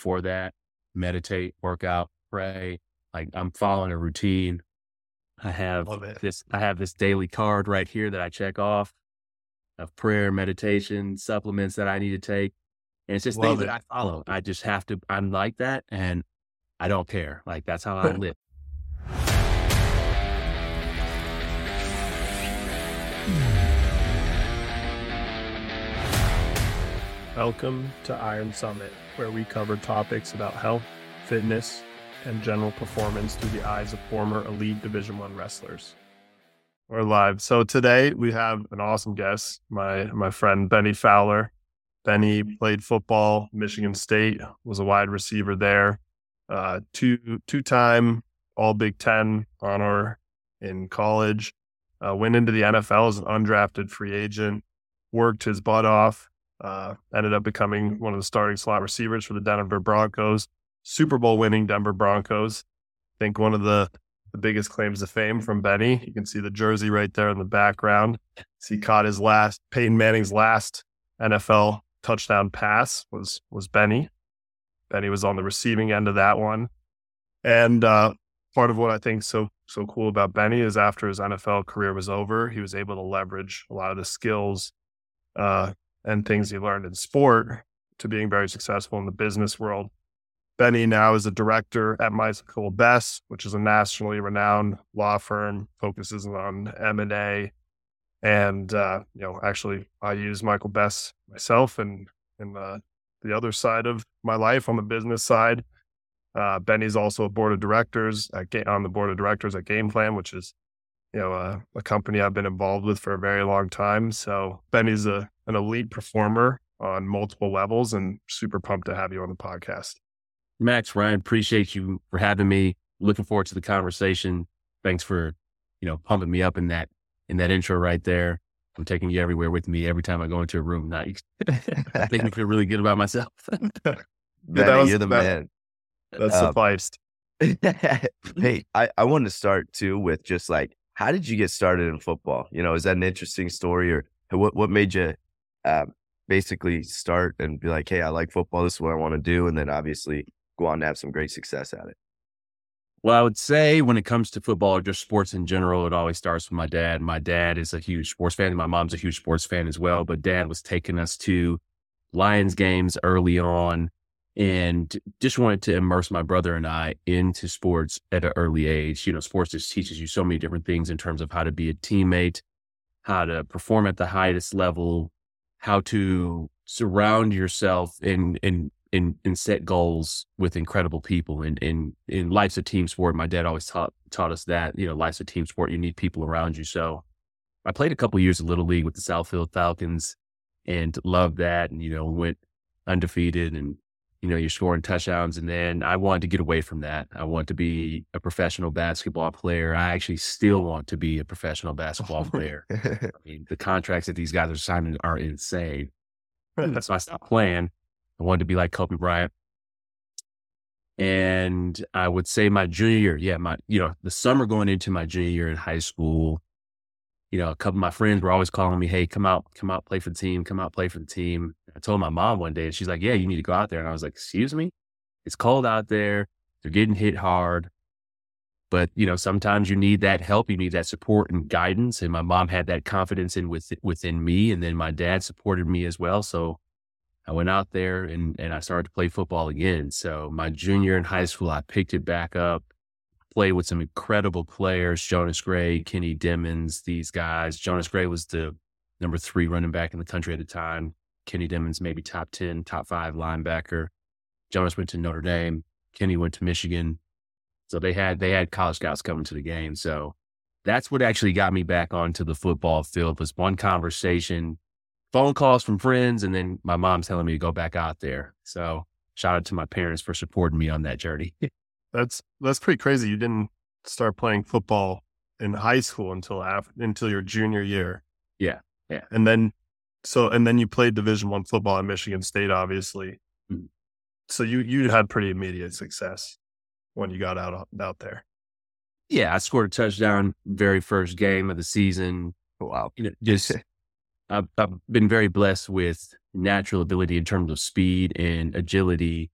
before that, meditate, work out, pray. Like I'm following a routine. I have this, I have this daily card right here that I check off of prayer, meditation, supplements that I need to take. And it's just Love things it. that I follow. I just have to, I'm like that and I don't care. Like that's how I live. Welcome to Iron Summit, where we cover topics about health, fitness, and general performance through the eyes of former elite Division One wrestlers. We're live. So today we have an awesome guest, my my friend Bennie Fowler. Bennie played football, Michigan State, was a wide receiver there. Uh, two two time All Big Ten honor in college. Uh, went into the NFL as an undrafted free agent. Worked his butt off uh, ended up becoming one of the starting slot receivers for the Denver Broncos, Super Bowl winning Denver Broncos. I think one of the, the biggest claims to fame from Bennie. You can see the jersey right there in the background. he caught his last Peyton Manning's last NFL touchdown pass was was Bennie. Bennie was on the receiving end of that one. And uh, part of what I think so so cool about Bennie is after his NFL career was over, he was able to leverage a lot of the skills uh, and things he learned in sport to being very successful in the business world. Bennie now is a director at Michael Best, which is a nationally renowned law firm, focuses on M and A, and uh, you know, actually, I use Michael Best myself, and in the, the other side of my life on the business side. Uh, Bennie's also a board of directors at on the board of directors at Game Plan, which is you know a, a company I've been involved with for a very long time. So Bennie's a an elite performer on multiple levels and super pumped to have you on the podcast. Max, Ryan, appreciate you for having me. Looking forward to the conversation. Thanks for, you know, pumping me up in that in that intro right there. I'm taking you everywhere with me every time I go into a room. Now you make me feel really good about myself. yeah, was, you're the that, man. That's um, sufficed. hey, I, I wanted to start too with just like, how did you get started in football? You know, is that an interesting story or what, what made you uh, basically start and be like, hey, I like football. This is what I want to do. And then obviously go on to have some great success at it. Well, I would say when it comes to football or just sports in general, it always starts with my dad. My dad is a huge sports fan. My mom's a huge sports fan as well. But dad was taking us to Lions games early on and just wanted to immerse my brother and I into sports at an early age. You know, sports just teaches you so many different things in terms of how to be a teammate, how to perform at the highest level, how to surround yourself and and and, and set goals with incredible people. And in in life's a team sport. My dad always taught taught us that you know life's a team sport. You need people around you. So I played a couple years of little league with the Southfield Falcons and loved that. And you know went undefeated and you know, you're scoring touchdowns. And then I wanted to get away from that. I want to be a professional basketball player. I actually still want to be a professional basketball player. I mean, the contracts that these guys are signing are insane. so I stopped playing. I wanted to be like Kobe Bryant. And I would say my junior year, yeah, my, you know, the summer going into my junior year in high school, you know, a couple of my friends were always calling me, Hey, come out, come out, play for the team, come out, play for the team. I told my mom one day and she's like, yeah, you need to go out there. And I was like, excuse me, it's cold out there. They're getting hit hard. But, you know, sometimes you need that help. You need that support and guidance. And my mom had that confidence in with, within me. And then my dad supported me as well. So I went out there and, and I started to play football again. So my junior in high school, I picked it back up played with some incredible players, Jonas Gray, mm-hmm. Kenny Demens, these guys. Jonas Gray was the number three running back in the country at the time. Kenny Demens, maybe top 10, top five linebacker. Jonas went to Notre Dame. Kenny went to Michigan. So they had, they had college scouts coming to the game. So that's what actually got me back onto the football field was one conversation, phone calls from friends, and then my mom telling me to go back out there. So shout out to my parents for supporting me on that journey. That's that's pretty crazy. You didn't start playing football in high school until after until your junior year. Yeah, yeah. And then so and then you played Division One football at Michigan State, obviously. Mm-hmm. So you you had pretty immediate success when you got out out there. Yeah, I scored a touchdown very first game of the season. Wow, you know, just I've, I've been very blessed with natural ability in terms of speed and agility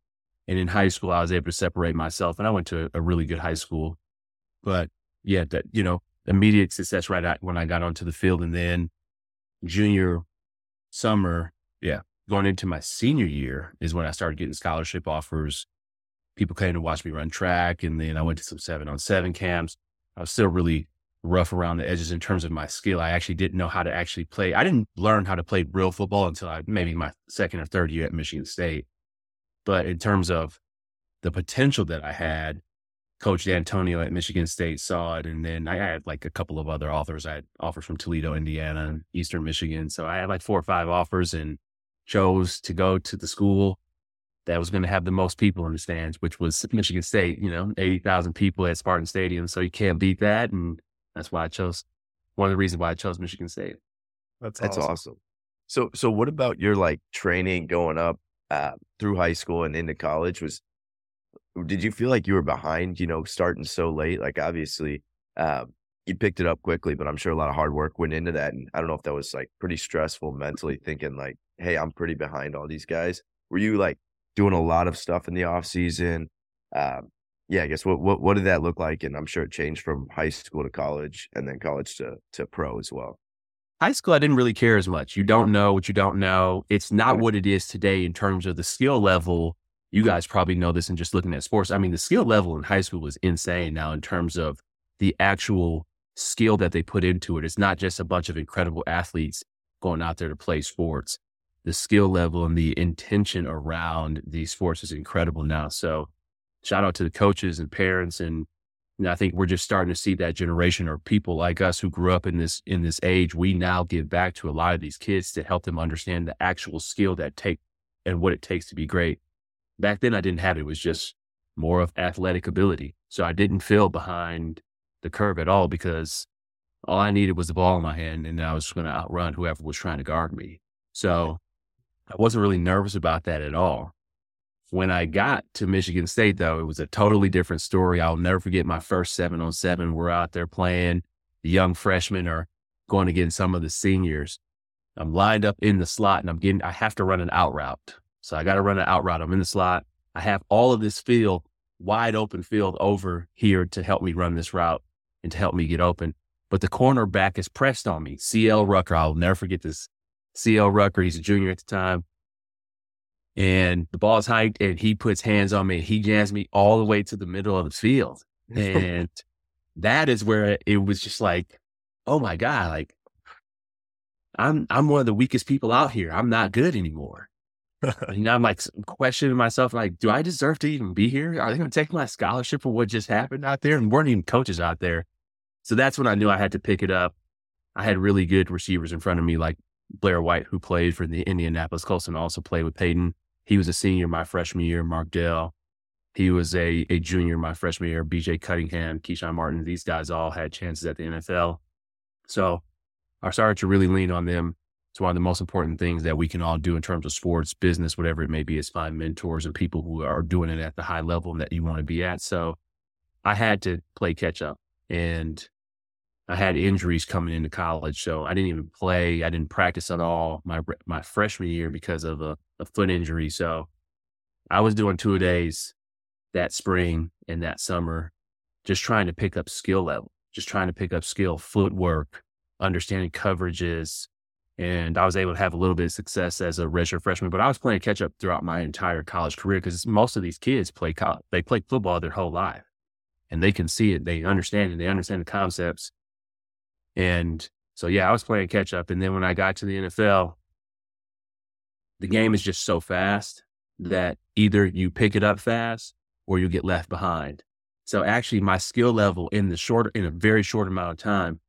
And in high school, I was able to separate myself and I went to a really good high school. But yeah, that, you know, immediate success right when I got onto the field. And then junior summer, yeah, going into my senior year is when I started getting scholarship offers. People came to watch me run track. And then I went to some seven on seven camps. I was still really rough around the edges in terms of my skill. I actually didn't know how to actually play. I didn't learn how to play real football until I maybe my second or third year at Michigan State. But in terms of the potential that I had, Coach Dantonio at Michigan State saw it. And then I had like a couple of other offers. I had offers from Toledo, Indiana, and Eastern Michigan. So I had like four or five offers and chose to go to the school that was going to have the most people in the stands, which was Michigan State, you know, 80,000 people at Spartan Stadium. So you can't beat that. And that's why I chose one of the reasons why I chose Michigan State. That's That's awesome. awesome. So, so what about your like training going up uh, through high school and into college? Was did you feel like you were behind? You know, starting so late. Like obviously, uh, you picked it up quickly, but I'm sure a lot of hard work went into that. And I don't know if that was like pretty stressful mentally, thinking like, "Hey, I'm pretty behind all these guys." Were you like doing a lot of stuff in the off season? Um, yeah, I guess what what what did that look like? And I'm sure it changed from high school to college, and then college to to pro as well. High school, I didn't really care as much. You don't know what you don't know. It's not what it is today in terms of the skill level. You guys probably know this in just looking at sports. I mean, the skill level in high school was insane now in terms of the actual skill that they put into it. It's not just a bunch of incredible athletes going out there to play sports. The skill level and the intention around these sports is incredible now. So shout out to the coaches and parents. And, I think we're just starting to see that generation or people like us who grew up in this, in this age. We now give back to a lot of these kids to help them understand the actual skill that take and what it takes to be great. Back then I didn't have it. It was just more of athletic ability. So I didn't feel behind the curve at all because all I needed was the ball in my hand and I was going to outrun whoever was trying to guard me. So I wasn't really nervous about that at all. When I got to Michigan State, though, it was a totally different story. I'll never forget my first seven on seven. We're out there playing. The young freshmen are going against some of the seniors. I'm lined up in the slot and I'm getting, I have to run an out route. So I got to run an out route. I'm in the slot. I have all of this field, wide open field over here to help me run this route and to help me get open. But the cornerback is pressed on me. CL Rucker. I'll never forget this. CL Rucker. He's a junior at the time and the ball's hiked and he puts hands on me. He jams me all the way to the middle of the field. And that is where it was just like, oh my God, like I'm, I'm one of the weakest people out here. I'm not good anymore. you know, I'm like questioning myself, like, do I deserve to even be here? Are they going to take my scholarship for what just happened out there? And weren't even coaches out there. So that's when I knew I had to pick it up. I had really good receivers in front of me, like Blair White, who played for the Indianapolis Colts and also played with Peyton. He was a senior my freshman year, Mark Dell. He was a, a junior my freshman year, BJ Cunningham, Keshawn Martin. These guys all had chances at the NFL. So I started to really lean on them. It's one of the most important things that we can all do in terms of sports, business, whatever it may be, is find mentors and people who are doing it at the high level that you want to be at. So I had to play catch up and I had injuries coming into college, so I didn't even play. I didn't practice at all my my freshman year because of a, a foot injury. So I was doing two days that spring and that summer, just trying to pick up skill level, just trying to pick up skill, footwork, understanding coverages. And I was able to have a little bit of success as a redshirt freshman, but I was playing catch up throughout my entire college career because most of these kids play college, they play football their whole life and they can see it. They understand it. They understand the concepts and so, yeah, I was playing catch up. And then when I got to the NFL, the game is just so fast that either you pick it up fast or you get left behind. So actually my skill level in the short, in a very short amount of time,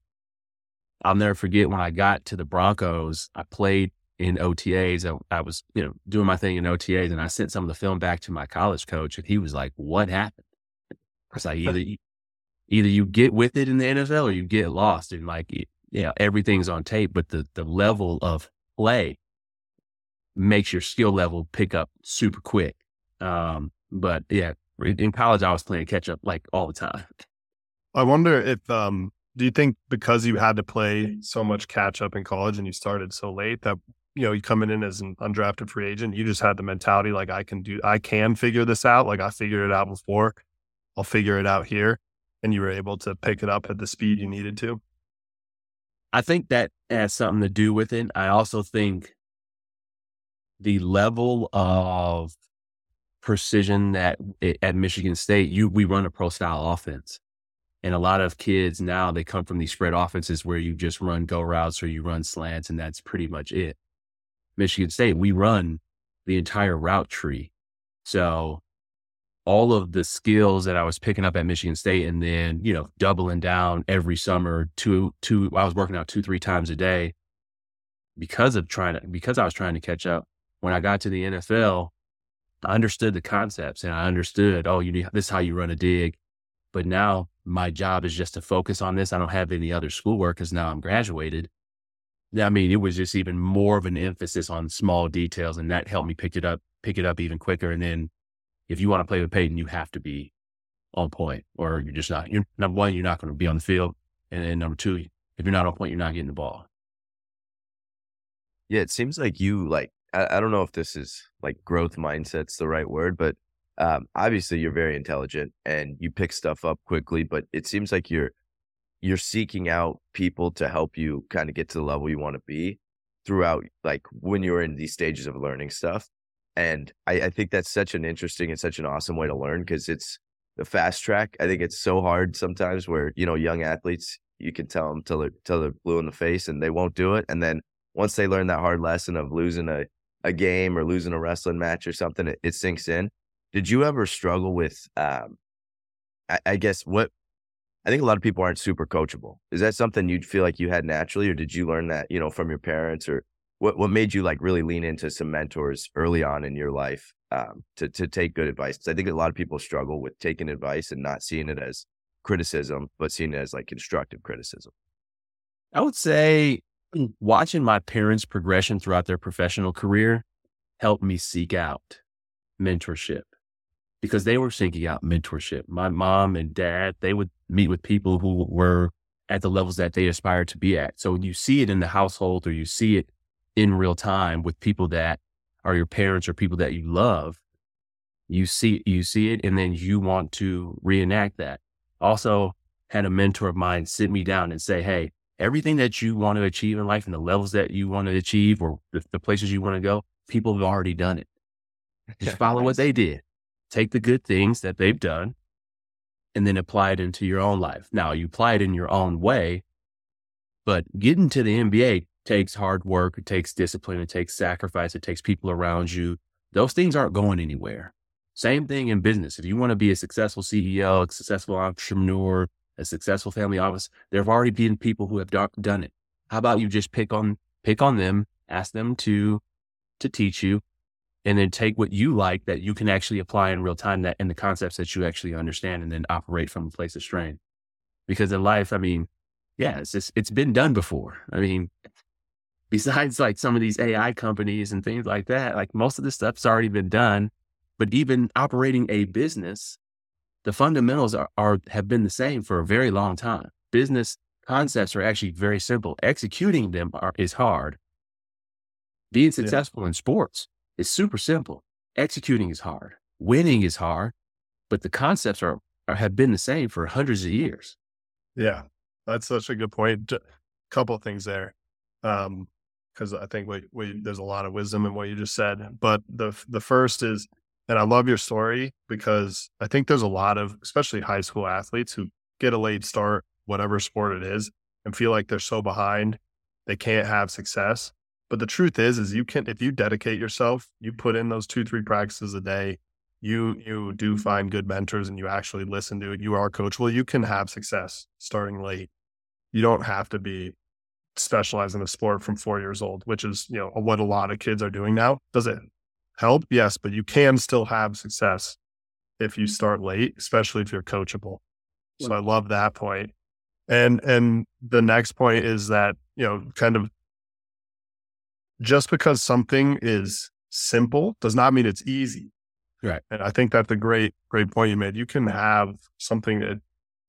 I'll never forget when I got to the Broncos, I played in OTAs. I, I, was, you know, doing my thing in OTAs and I sent some of the film back to my college coach and he was like, what happened? I either, either you get with it in the NFL or you get lost and like, yeah, everything's on tape, but the, the level of play makes your skill level pick up super quick. Um, but yeah, in college, I was playing catch up like all the time. I wonder if, um, do you think because you had to play so much catch up in college and you started so late that you know, you coming in as an undrafted free agent, you just had the mentality like I can do, I can figure this out. Like I figured it out before, I'll figure it out here, and you were able to pick it up at the speed you needed to. I think that has something to do with it. I also think the level of precision that at Michigan State, you we run a pro style offense. And a lot of kids now they come from these spread offenses where you just run go routes or you run slants and that's pretty much it. Michigan State, we run the entire route tree. So all of the skills that I was picking up at Michigan State and then, you know, doubling down every summer, two, two, I was working out two, three times a day because of trying to, because I was trying to catch up. When I got to the NFL, I understood the concepts and I understood, oh, you need, this is how you run a dig. But now my job is just to focus on this. I don't have any other schoolwork because now I'm graduated. I mean, it was just even more of an emphasis on small details, and that helped me pick it up, pick it up even quicker. And then, if you want to play with Peyton, you have to be on point, or you're just not. You're number one, you're not going to be on the field, and then number two, if you're not on point, you're not getting the ball. Yeah, it seems like you like. I, I don't know if this is like growth mindset's the right word, but um, obviously you're very intelligent and you pick stuff up quickly. But it seems like you're you're seeking out people to help you kind of get to the level you want to be throughout like when you're in these stages of learning stuff and I, I think that's such an interesting and such an awesome way to learn because it's the fast track i think it's so hard sometimes where you know young athletes you can tell them till they're, till they're blue in the face and they won't do it and then once they learn that hard lesson of losing a, a game or losing a wrestling match or something it, it sinks in did you ever struggle with um, I, I guess what I think a lot of people aren't super coachable. Is that something you'd feel like you had naturally, or did you learn that, you know, from your parents, or what what made you like really lean into some mentors early on in your life um, to to take good advice? Because I think a lot of people struggle with taking advice and not seeing it as criticism, but seeing it as like constructive criticism. I would say watching my parents' progression throughout their professional career helped me seek out mentorship because they were seeking out mentorship. My mom and dad, they would meet with people who were at the levels that they aspired to be at. So when you see it in the household or you see it in real time with people that are your parents or people that you love. You see, you see it and then you want to reenact that. Also had a mentor of mine sit me down and say, Hey, everything that you want to achieve in life and the levels that you want to achieve or the, the places you want to go, people have already done it. Just follow what they did take the good things that they've done and then apply it into your own life. Now, you apply it in your own way, but getting to the NBA takes hard work, it takes discipline, it takes sacrifice, it takes people around you. Those things aren't going anywhere. Same thing in business. If you want to be a successful CEO, a successful entrepreneur, a successful family office, there have already been people who have done it. How about you just pick on pick on them, ask them to to teach you, and then take what you like that you can actually apply in real time that and the concepts that you actually understand and then operate from a place of strength. Because in life, I mean, yeah, it's just, it's been done before. I mean, besides like some of these AI companies and things like that, like most of this stuff's already been done. But even operating a business, the fundamentals are, are have been the same for a very long time. Business concepts are actually very simple. Executing them are, is hard. Being successful yeah. in sports is super simple. Executing is hard. Winning is hard, but the concepts are, are have been the same for hundreds of years. Yeah, that's such a good point. A couple of things there, um, because I think we, we, mm-hmm. there's a lot of wisdom in what you just said. But the the first is, and I love your story because I think there's a lot of, especially high school athletes, who get a late start, whatever sport it is, and feel like they're so behind they can't have success. But the truth is, is you can if you dedicate yourself, you put in those two, three practices a day, you you do mm-hmm. find good mentors and you actually listen to it, you are coachable, you can have success starting late. You don't have to be specialized in a sport from four years old, which is, you know, what a lot of kids are doing now. Does it help? Yes, but you can still have success if you start late, especially if you're coachable. So I love that point. And and the next point is that, you know, kind of just because something is simple does not mean it's easy. Right. And I think that's a great, great point you made. You can have something that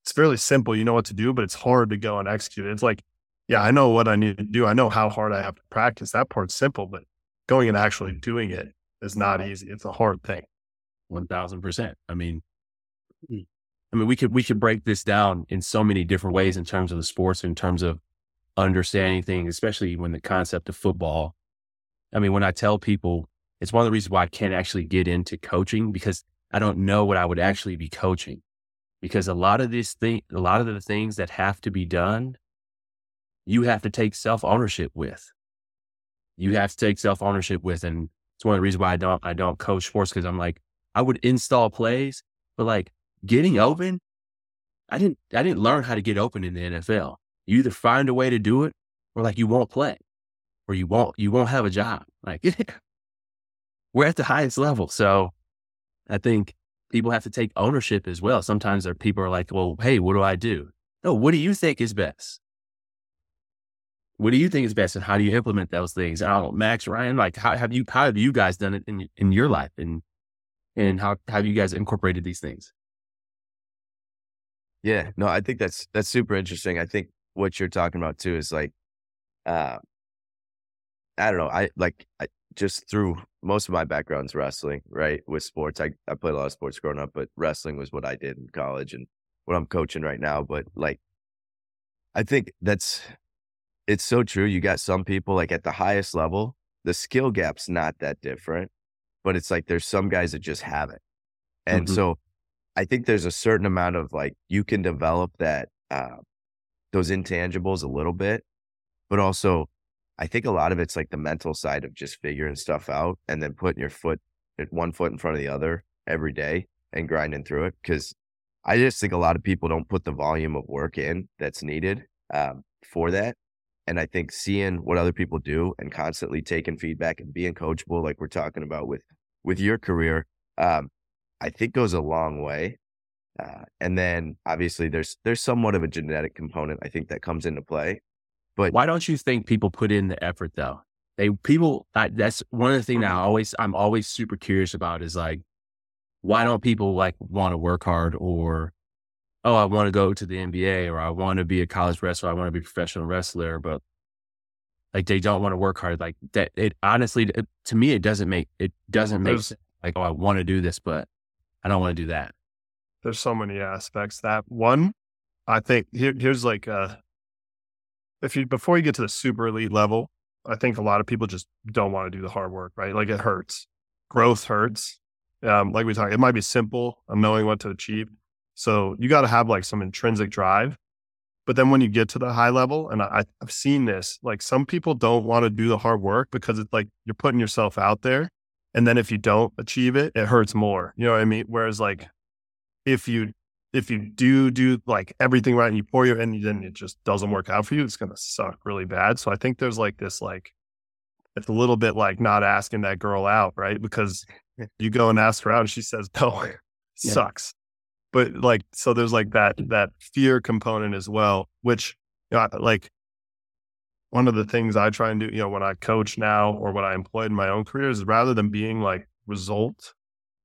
it's fairly simple. You know what to do, but it's hard to go and execute. It's like yeah, I know what I need to do. I know how hard I have to practice. That part's simple, but going and actually doing it is not easy. It's a hard thing. One thousand percent. I mean, hmm. I mean, we could we could break this down in so many different ways in terms of the sports, in terms of understanding things, especially when the concept of football. I mean, when I tell people, it's one of the reasons why I can't actually get into coaching because I don't know what I would actually be coaching. Because a lot of these things, a lot of the things that have to be done, you have to take self ownership with. You have to take self ownership with, and it's one of the reasons why I don't I don't coach sports because I'm like I would install plays, but like getting open, I didn't I didn't learn how to get open in the NFL. You either find a way to do it or like you won't play or you won't you won't have a job. Like we're at the highest level. So I think people have to take ownership as well. Sometimes there people are like, well, hey, what do I do? No, what do you think is best? What do you think is best, and how do you implement those things? I don't Max, Ryan, like how have you how have you guys done it in in your life, and and how, how have you guys incorporated these things? Yeah, no, I think that's that's super interesting. I think what you're talking about too is like, uh, I don't know. I like I just through most of my background's wrestling, right? With sports, I I played a lot of sports growing up, but wrestling was what I did in college and what I'm coaching right now. But like, I think that's it's so true. You got some people like at the highest level, the skill gap's not that different, but it's like there's some guys that just have it, and mm-hmm. so I think there's a certain amount of like you can develop that uh, those intangibles a little bit, but also I think a lot of it's like the mental side of just figuring stuff out and then putting your foot one foot in front of the other every day and grinding through it. Because I just think a lot of people don't put the volume of work in that's needed um, for that. And I think seeing what other people do and constantly taking feedback and being coachable, like we're talking about with with your career, um, I think goes a long way. Uh, and then obviously there's there's somewhat of a genetic component I think that comes into play. But why don't you think people put in the effort though? They people I, that's one of the things that I mm-hmm. always I'm always super curious about is like why don't people like want to work hard or oh I want to go to the NBA or I want to be a college wrestler I want to be a professional wrestler but like they don't want to work hard like that it honestly it, to me it doesn't make it doesn't make sense like oh I want to do this but I don't want to do that. There's so many aspects. That one, I think here, here's like uh if you before you get to the super elite level, I think a lot of people just don't want to do the hard work, right? Like it hurts. Growth hurts. Um, like we talked, it might be simple of knowing what to achieve. So you got to have like some intrinsic drive. But then when you get to the high level, and I, I've seen this, like some people don't want to do the hard work because it's like you're putting yourself out there and then if you don't achieve it, it hurts more. You know what I mean? Whereas like if you if you do do like everything right and you pour your and then it just doesn't work out for you, it's gonna suck really bad. So I think there's like this like it's a little bit like not asking that girl out, right? Because you go and ask her out and she says no, it yeah. sucks. But like so there's like that mm. that fear component as well, which you know, like one of the things I try and do, you know, when I coach now or when I employed in my own career is rather than being like result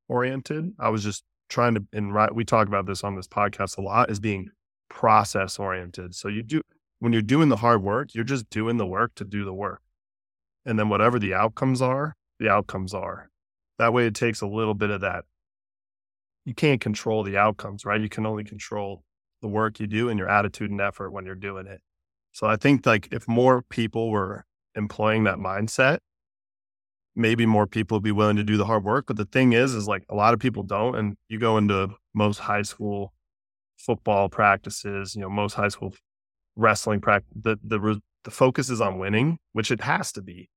oriented, I was just trying to, and right, we talk about this on this podcast a lot, is being process oriented. So you do, when you're doing the hard work, you're just doing the work to do the work. And then whatever the outcomes are, the outcomes are. That way it takes a little bit of that. You can't control the outcomes, right? You can only control the work you do and your attitude and effort when you're doing it. So I think like if more people were employing that mindset, maybe more people would be willing to do the hard work. But the thing is, is like a lot of people don't. And you go into most high school football practices, you know, most high school wrestling practice, the, the, the focus is on winning, which it has to be.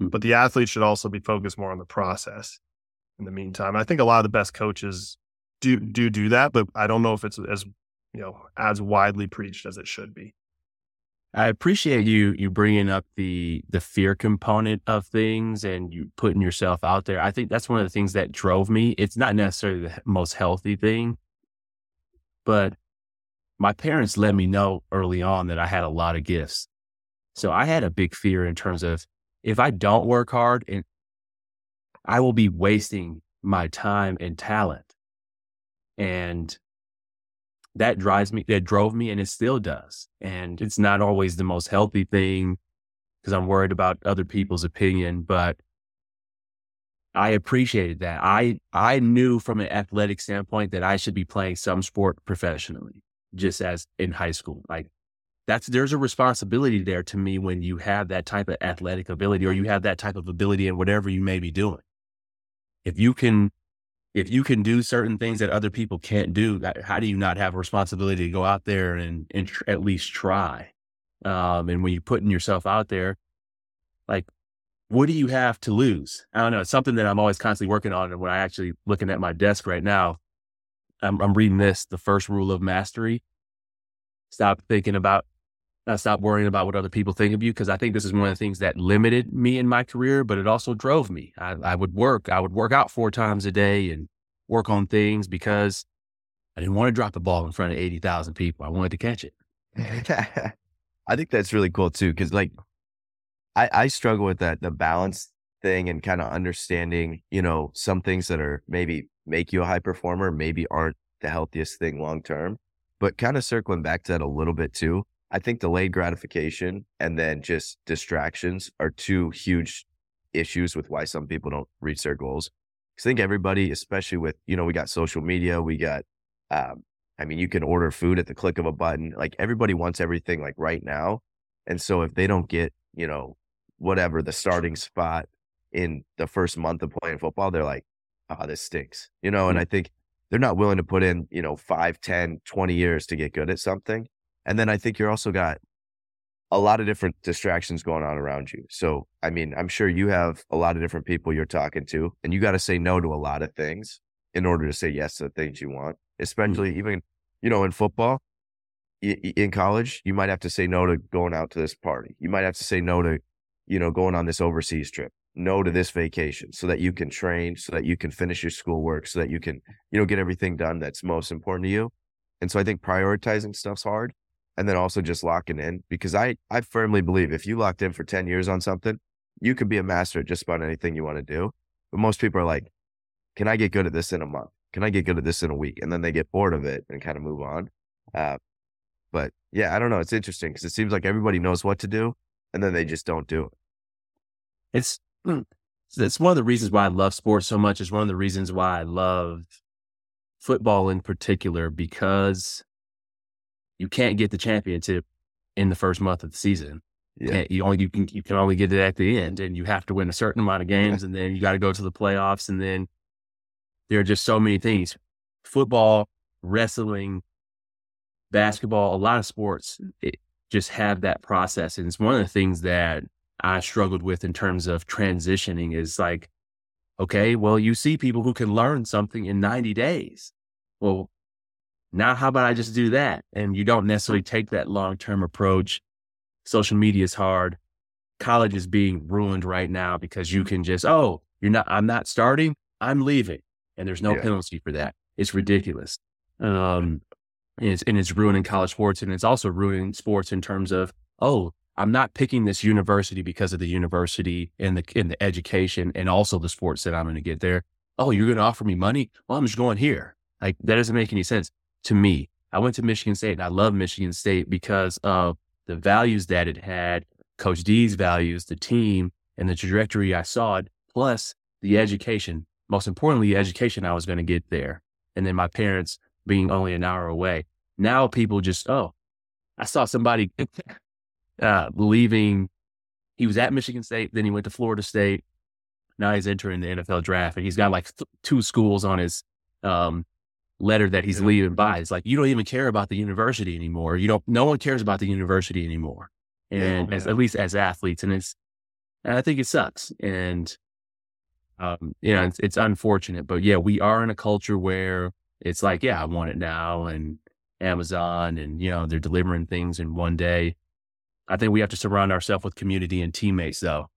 Mm-hmm. But the athlete should also be focused more on the process in the meantime. I think a lot of the best coaches do, do do that, but I don't know if it's as, you know, as widely preached as it should be. I appreciate you you bringing up the the fear component of things and you putting yourself out there. I think that's one of the things that drove me. It's not necessarily the most healthy thing, but my parents let me know early on that I had a lot of gifts. So I had a big fear in terms of if I don't work hard and I will be wasting my time and talent. And that drives me, that drove me, and it still does. And it's not always the most healthy thing because I'm worried about other people's opinion, but I appreciated that. I I knew from an athletic standpoint that I should be playing some sport professionally, just as in high school. Like that's there's a responsibility there to me when you have that type of athletic ability or you have that type of ability in whatever you may be doing. If you can if you can do certain things that other people can't do, how do you not have a responsibility to go out there and, and tr- at least try? Um, and when you're putting yourself out there, like, what do you have to lose? I don't know. It's something that I'm always constantly working on. And when I actually looking at my desk right now, I'm, I'm reading this, the first rule of mastery. Stop thinking about I stopped worrying about what other people think of you because I think this is one of the things that limited me in my career, but it also drove me. I, I, would work, I would work out four times a day and work on things because I didn't want to drop the ball in front of 80,000 people. I wanted to catch it. I think that's really cool too. Cause like I, I struggle with that, the balance thing and kind of understanding, you know, some things that are maybe make you a high performer, maybe aren't the healthiest thing long term. But kind of circling back to that a little bit too I think delayed gratification and then just distractions are two huge issues with why some people don't reach their goals. I think everybody, especially with, you know, we got social media, we got, um, I mean, you can order food at the click of a button. Like everybody wants everything like right now. And so if they don't get, you know, whatever the starting spot in the first month of playing football, they're like, oh, this stinks, you know? And I think they're not willing to put in, you know, five, 10, 20 years to get good at something. And then I think you're also got a lot of different distractions going on around you. So, I mean, I'm sure you have a lot of different people you're talking to, and you got to say no to a lot of things in order to say yes to the things you want, mm-hmm. especially mm-hmm. even, you know, in football, in college, you might have to say no to going out to this party. You might have to say no to, you know, going on this overseas trip, no to this vacation so that you can train, so that you can finish your schoolwork, so that you can, you know, get everything done that's most important to you. And so I think prioritizing stuff's hard and then also just locking in because I, I firmly believe if you locked in for 10 years on something, you could be a master at just about anything you want to do. But most people are like, can I get good at this in a month? Can I get good at this in a week? And then they get bored of it and kind of move on. Uh, but yeah, I don't know. It's interesting because it seems like everybody knows what to do and then they just don't do it. It's, hmm, it's one of the reasons why I love sports so much. It's one of the reasons why I love football in particular because you can't get the championship in the first month of the season. Yeah. You only you can you can only get it at the end, and you have to win a certain amount of games, and then you got to go to the playoffs, and then there are just so many things: football, wrestling, basketball, a lot of sports just have that process, and it's one of the things that I struggled with in terms of transitioning. Is like, okay, well, you see people who can learn something in ninety days. Well, now, how about I just do that? And you don't necessarily take that long term approach. Social media is hard. College is being ruined right now because you can just, oh, you're not, I'm not starting, I'm leaving. And there's no yeah. penalty for that. It's ridiculous. Um, and it's, and it's ruining college sports. And it's also ruining sports in terms of, oh, I'm not picking this university because of the university and the, and the education and also the sports that I'm going to get there. Oh, you're going to offer me money? Well, I'm just going here. Like that doesn't make any sense to me. I went to Michigan State and I love Michigan State because of the values that it had, Coach D's values, the team, and the trajectory I saw it, plus the education. Most importantly, education I was going to get there. And then my parents being only an hour away. Now people just, oh, I saw somebody uh, leaving. He was at Michigan State, then he went to Florida State. Now he's entering the NFL draft, and he's got like th- two schools on his um, letter that he's yeah. leaving by. It's like you don't even care about the university anymore. You don't. No one cares about the university anymore, and yeah, as, at least as athletes, and it's. And I think it sucks, and um, you know, it's, it's unfortunate, but yeah, we are in a culture where it's like, yeah, I want it now, and Amazon, and you know, they're delivering things in one day. I think we have to surround ourselves with community and teammates, though,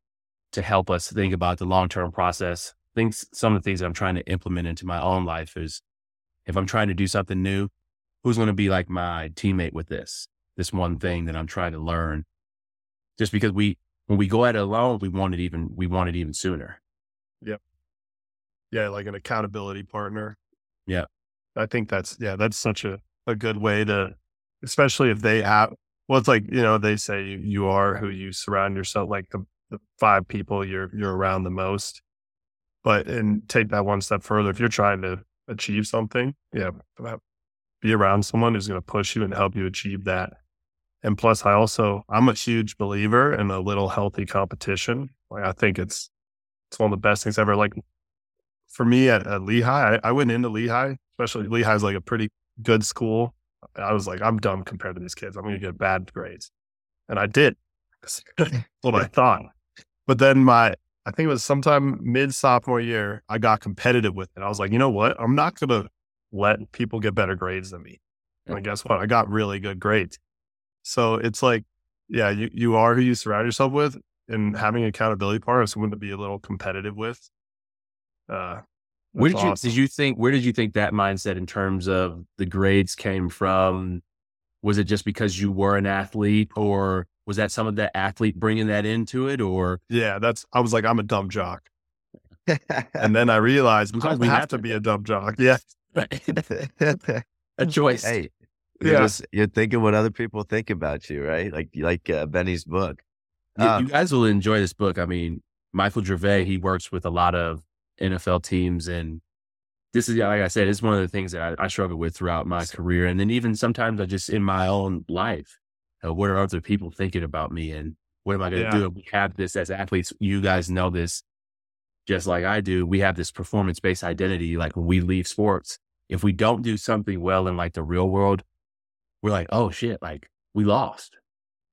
to help us think about the long term process. I think some of the things I'm trying to implement into my own life is if I'm trying to do something new, who's going to be like my teammate with this, this one thing that I'm trying to learn? Just because we, when we go at it alone, we want it even, we want it even sooner. Yep. Yeah. Like an accountability partner. Yeah. I think that's, yeah, that's such a, a good way to, especially if they have, well, it's like, you know, they say you, you are who you surround yourself, like the, the five people you're, you're around the most. But, and take that one step further. If you're trying to achieve something, yeah, be around someone who's going to push you and help you achieve that. And plus, I also, I'm a huge believer in a little healthy competition. Like, I think it's, it's one of the best things ever. Like, for me at, at Lehigh, I, I went into Lehigh, especially Lehigh's like a pretty good school. I was like, I'm dumb compared to these kids. I'm going to get bad grades. And I did. what I thought. But then my, I think it was sometime mid sophomore year, I got competitive with it. I was like, you know what? I'm not going to let people get better grades than me. And guess what? I got really good grades. So it's like, yeah, you, you are who you surround yourself with and having accountability partners, someone to be a little competitive with. Uh, where did awesome. you did you think where did you think that mindset in terms of the grades came from? Was it just because you were an athlete, or was that some of that athlete bringing that into it? Or yeah, that's I was like I'm a dumb jock, and then I realized sometimes we have to be a dumb jock. Yeah, a choice. Hey, you're, yeah. just, you're thinking what other people think about you, right? Like like uh, Bennie's book. You, uh, you guys will enjoy this book. I mean, Michael Gervais, he works with a lot of NFL teams. And this is, like I said, it's one of the things that I, I struggle with throughout my career. And then even sometimes I just in my own life, uh, what are other people thinking about me? And what am I going to yeah. do? We have this as athletes. You guys know this just like I do. We have this performance based identity. Like when we leave sports, if we don't do something well in like the real world, we're like, oh shit, like we lost.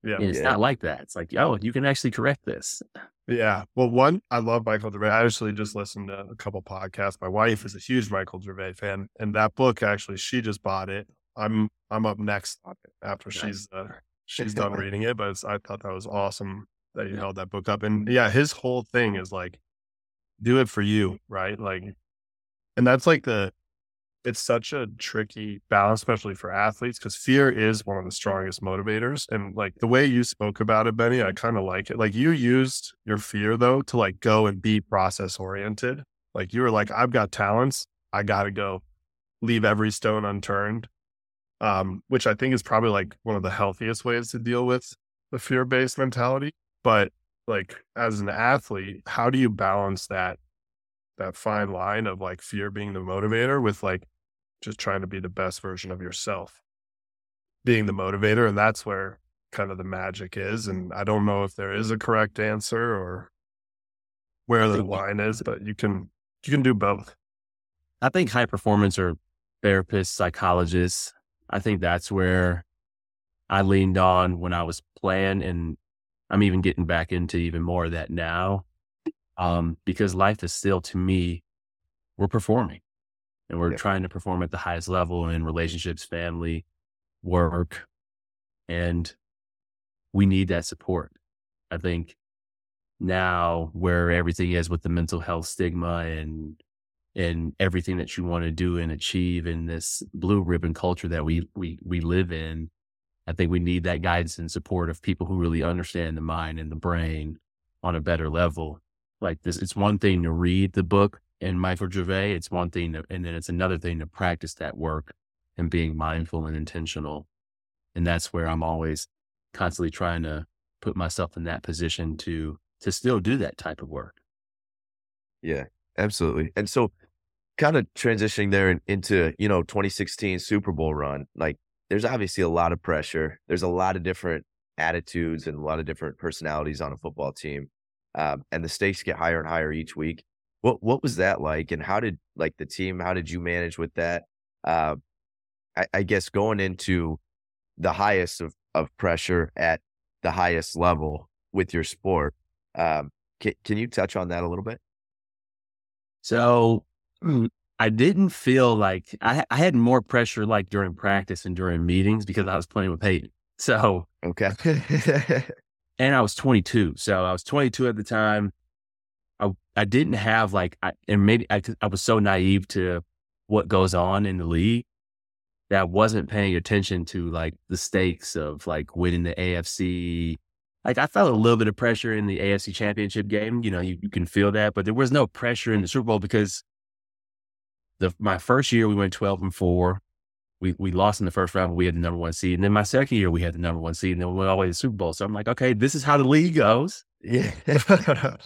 Yeah. And it's yeah. not like that. It's like, oh, you can actually correct this. Yeah. Well, one, I love Michael Gervais. I actually just listened to a couple podcasts. My wife is a huge Michael Gervais fan, and that book actually, she just bought it. I'm I'm up next after nice. she's uh, she's done reading it. But I thought that was awesome that you held that book up. And yeah, his whole thing is like, do it for you, right? Like, and that's like the it's such a tricky balance, especially for athletes, because fear is one of the strongest motivators. And like the way you spoke about it, Bennie, I mm-hmm. kind of like it. Like you used your fear though to like go and be process oriented. Like you were like, I've got talents. I got to go leave every stone unturned. Um, which I think is probably like one of the healthiest ways to deal with the fear based mentality. But like as an athlete, how do you balance that that fine line of like fear being the motivator with like just trying to be the best version of yourself being the motivator and that's where kind of the magic is and i don't know if there is a correct answer or where the line is but you can you can do both i think high performance or therapists psychologists i think that's where i leaned on when i was playing and i'm even getting back into even more of that now um, because life is still to me, we're performing and we're yeah. trying to perform at the highest level in relationships, family, work, and we need that support. I think now where everything is with the mental health stigma and and everything that you want to do and achieve in this blue ribbon culture that we we we live in, I think we need that guidance and support of people who really understand the mind and the brain on a better level like this, it's one thing to read the book and Michael Gervais. It's one thing, to, and then it's another thing to practice that work and being mindful and intentional. And that's where I'm always constantly trying to put myself in that position to to still do that type of work. Yeah, absolutely. And so kind of transitioning there into, you know, 2016 Super Bowl run, like there's obviously a lot of pressure. There's a lot of different attitudes and a lot of different personalities on a football team um, and the stakes get higher and higher each week. What what was that like, and how did like the team? How did you manage with that? Uh, I, I guess going into the highest of, of pressure at the highest level with your sport. Um, can, can you touch on that a little bit? So Mm, I didn't feel like I, I had more pressure like during practice and during meetings because I was playing with Peyton. So okay, and I was 22. So I was 22 at the time. I I didn't have like, I, and maybe I, I was so naive to what goes on in the league that I wasn't paying attention to like the stakes of like winning the AFC. Like I felt a little bit of pressure in the AFC championship game. You know, you, you can feel that, but there was no pressure in the Super Bowl because the, my first year we went 12 and four. we we lost in the first round, but we had the number one seed. And then my second year, we had the number one seed, and then we went all the way to the Super Bowl. So I'm like, okay, this is how the league goes. Yeah. this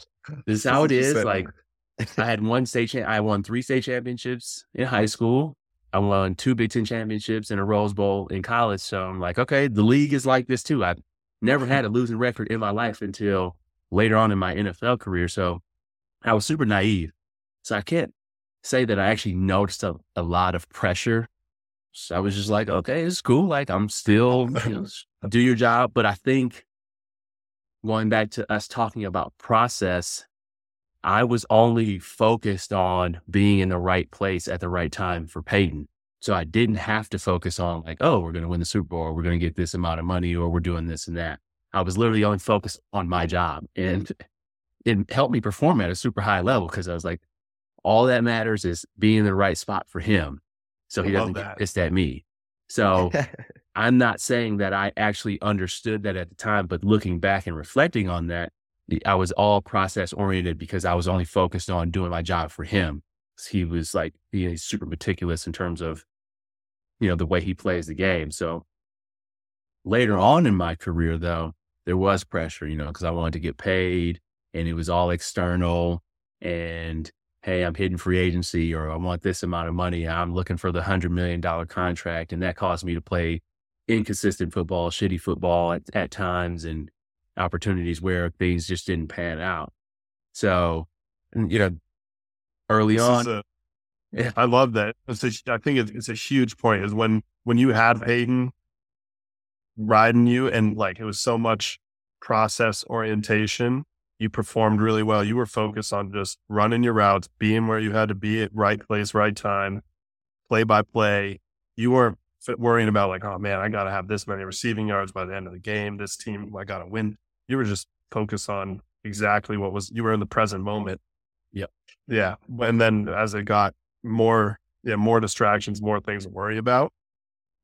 is how it is. Like I had one state, cha- I won three state championships in high school. I won two Big Ten championships and a Rose Bowl in college. So I'm like, okay, the league is like this too. I've never had a losing record in my life until later on in my NFL career. So I was super naive. So I can't say that I actually noticed a, a lot of pressure. So I was just like, okay, it's cool. Like I'm still, you know, do your job. But I think going back to us talking about process, I was only focused on being in the right place at the right time for Peyton. So I didn't have to focus on like, oh, we're going to win the Super Bowl, or we're going to get this amount of money, or we're doing this and that. I was literally only focused on my job and it helped me perform at a super high level because I was like, all that matters is being in the right spot for him. So he doesn't get pissed at me. So I'm not saying that I actually understood that at the time, but looking back and reflecting on that, I was all process oriented because I was only focused on doing my job for him. He was like being super meticulous in terms of, you know, the way he plays the game. So later on in my career, though, there was pressure, you know, because I wanted to get paid and it was all external. And hey, I'm hitting free agency or I want this amount of money. I'm looking for the $100 million contract. And that caused me to play inconsistent football, shitty football at, at times and opportunities where things just didn't pan out. So, you know, early This on, a- Yeah. I love that. It's a, I think it's, it's a huge point is when, when you had Peyton riding you and like it was so much process orientation, you performed really well. You were focused on just running your routes, being where you had to be at right place, right time, play by play. You weren't worrying about like, oh man, I got to have this many receiving yards by the end of the game. This team, I got to win. You were just focused on exactly what was, you were in the present moment. Yeah. Yeah. And then as it got more, yeah, more distractions, more things to worry about,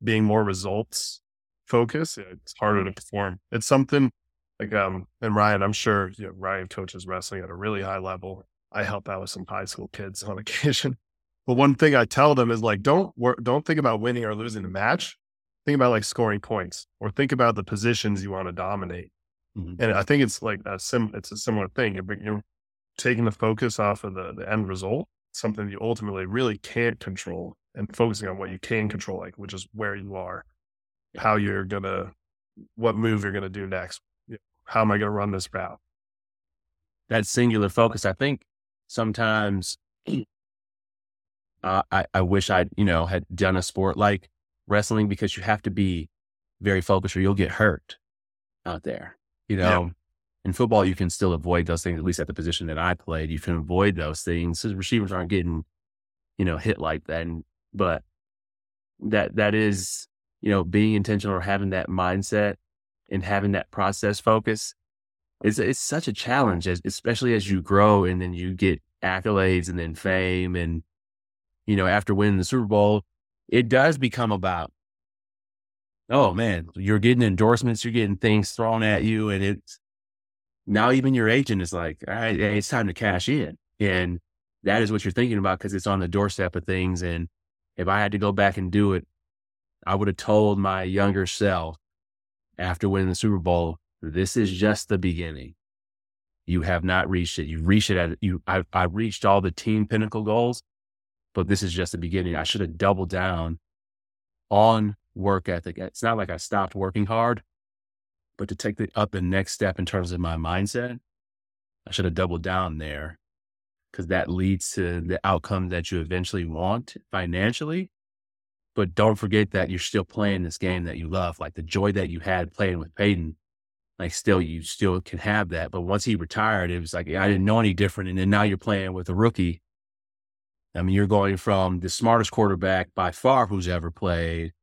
being more results focused, it's harder to perform. It's something like, um, and Ryan, I'm sure you know, Ryan coaches wrestling at a really high level. I help out with some high school kids on occasion. But one thing I tell them is like, don't wor- don't think about winning or losing the match. Think about like scoring points, or think about the positions you want to dominate. Mhm. And I think it's like a sim. It's a similar thing. You're, you're taking the focus off of the, the end result, something you ultimately really can't control, and focusing on what you can control, like which is where you are, how you're gonna, what move you're gonna do next. How am I gonna run this route? that singular focus. I think sometimes uh, I, I wish I, you know, had done a sport like wrestling because you have to be very focused or you'll get hurt out there. You Yeah. know, in football, you can still avoid those things, at least at the position that I played. You can avoid those things. Receivers aren't getting, you know, hit like that. And, but that, that is, you know, being intentional or having that mindset and having that process focus it's it's such a challenge, as, especially as you grow and then you get accolades and then fame and you know after winning the Super Bowl, it does become about oh man, you're getting endorsements, you're getting things thrown at you, and it's now even your agent is like, all right, it's time to cash in, and that is what you're thinking about because it's on the doorstep of things. And if I had to go back and do it, I would have told my younger self after winning the Super Bowl, this is just the beginning. You have not reached it. You reached it at you. I I reached all the team pinnacle goals, but this is just the beginning. I should have doubled down on work ethic. It's not like I stopped working hard, but to take the up the next step in terms of my mindset, I should have doubled down there because that leads to the outcome that you eventually want financially. But don't forget that you're still playing this game that you love, like the joy that you had playing with Peyton like still you still can have that. But once he retired, it was like I didn't know any different. And then now you're playing with a rookie. I mean, you're going from the smartest quarterback by far who's ever played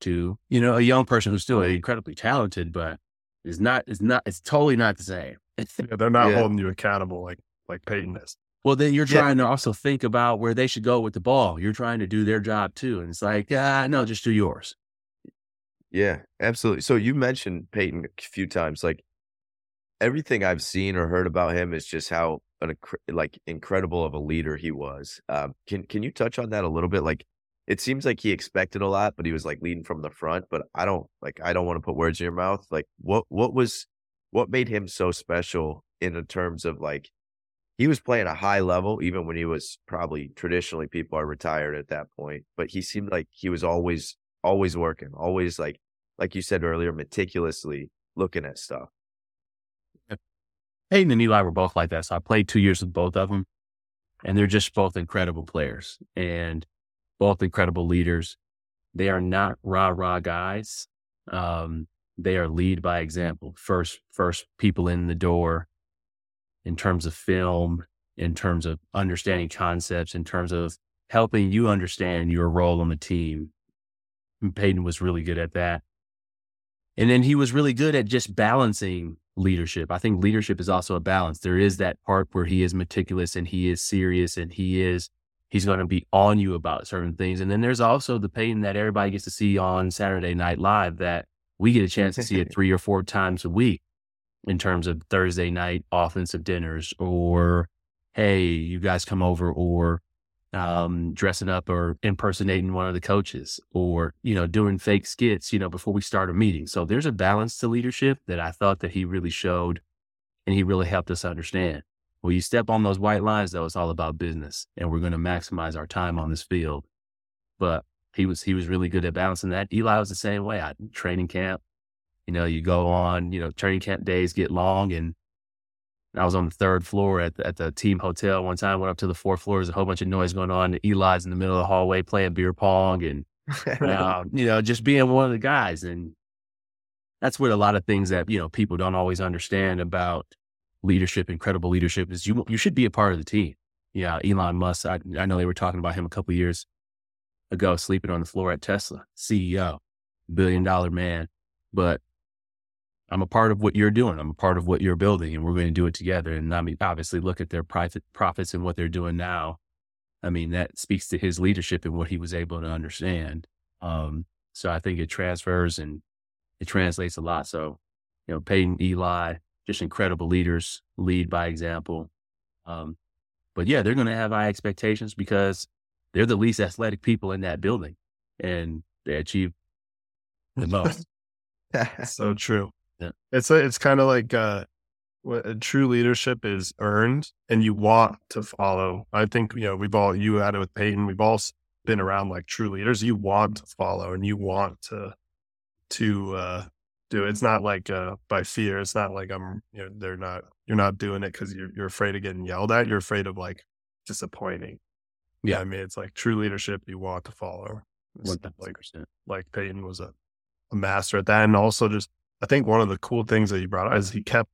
to, you know, a young person who's still incredibly talented, but is not is not it's totally not the same. Yeah, they're not Yeah. holding you accountable like like Peyton is. Well, then you're Yeah. trying to also think about where they should go with the ball. You're trying to do their job too. And it's like, ah, no, just do yours. Yeah, absolutely. So you mentioned Peyton a few times. Like everything I've seen or heard about him is just how an like incredible of a leader he was. Um, can can you touch on that a little bit? Like it seems like he expected a lot, but he was like leading from the front. But I don't like I don't want to put words in your mouth. Like what what was what made him so special in terms of like he was playing a high level even when he was probably traditionally people are retired at that point. But he seemed like he was always always working, always like like you said earlier, meticulously looking at stuff. Peyton and Eli were both like that. So I played two years with both of them, and they're just both incredible players and both incredible leaders. They are not rah rah guys. Um, they are lead by example. First, first people in the door in terms of film, in terms of understanding concepts, in terms of helping you understand your role on the team. And Peyton was really good at that. And then he was really good at just balancing leadership. I think leadership is also a balance. There is that part where he is meticulous and he is serious and he is he's going to be on you about certain things. And then there's also the Peyton that everybody gets to see on Saturday Night Live that we get a chance to see it three or four times a week in terms of Thursday night offensive dinners or hey, you guys come over or um, dressing up or impersonating one of the coaches or, you know, doing fake skits, you know, before we start a meeting. So there's a balance to leadership that I thought that he really showed and he really helped us understand. When you step on those white lines, though, it's all about business and we're going to maximize our time on this field. But he was, he was really good at balancing that. Eli was the same way. I training camp, you know, you go on, you know, training camp days get long and I was on the third floor at the, at the team hotel one time. Went up to the fourth floor. There's a whole bunch of noise going on. Eli's in the middle of the hallway playing beer pong, and uh, you know, just being one of the guys. And that's what a lot of things that you know people don't always understand about leadership, incredible leadership, is you you should be a part of the team. Yeah, Elon Musk. I, I know they were talking about him a couple years ago, sleeping on the floor at Tesla, CEO, billion dollar man, but I'm a part of what you're doing. I'm a part of what you're building, and we're going to do it together. And I mean, obviously, look at their profit profits and what they're doing now. I mean, that speaks to his leadership and what he was able to understand. Um, so I think it transfers and it translates a lot. So, you know, Peyton, Eli, just incredible leaders, lead by example. Um, but yeah, they're going to have high expectations because they're the least athletic people in that building, and they achieve the most. so true. Yeah. It's a, it's kind of like uh, what true leadership is earned and you want to follow. I think, you know, we've all, you had it with Peyton, we've all been around like true leaders. You want to follow and you want to, to, uh, do it. It's not like, uh, by fear. It's not like I'm, you know, they're not, you're not doing it because you're, you're afraid of getting yelled at. You're afraid of like disappointing. Yeah. I mean, it's like true leadership you want to follow. Like, like Peyton was a, a master at that. And also just I think one of the cool things that you brought up is he kept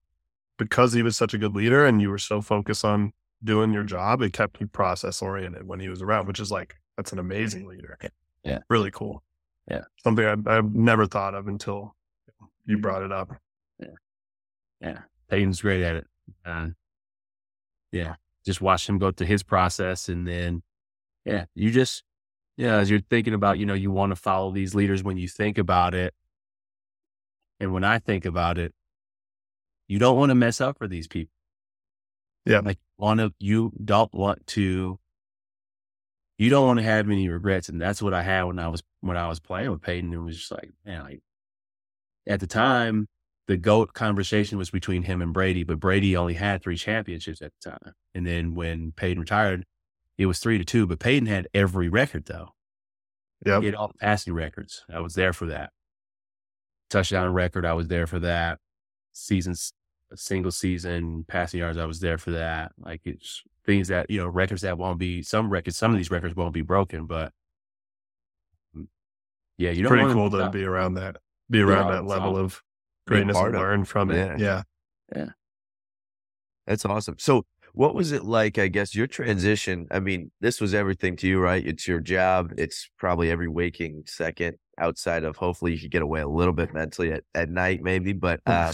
because he was such a good leader and you were so focused on doing your job, it kept you process oriented when he was around, which is like that's an amazing leader. Yeah. Really cool. Yeah. Something I, I've never thought of until you brought it up. Yeah. Yeah. Peyton's great at it. Uh, yeah. Just watch him go through his process and then, yeah, you just, yeah, as you're thinking about, you know, you want to follow these leaders when you think about it, and when I think about it, you don't want to mess up for these people. Yeah. Like want to, you don't want to, you don't want to have any regrets. And that's what I had when I was, when I was playing with Peyton. It was just like, man, like at the time, the GOAT conversation was between him and Brady, but Brady only had three championships at the time. And then when Peyton retired, it was three to two, but Peyton had every record though. Yeah. He had all the passing records. I was there for that touchdown record. I was there for that. Seasons, single season passing yards. I was there for that. Like it's things that you know records that won't be some records. Some of these records won't be broken, but mm, yeah, you know, pretty cool to be around that, be around that level of greatness and learn from it. Yeah. yeah, yeah, that's awesome. So. What was it like? I guess your transition. I mean, this was everything to you, right? It's your job. It's probably every waking second outside of hopefully you could get away a little bit mentally at, at night, maybe. But uh,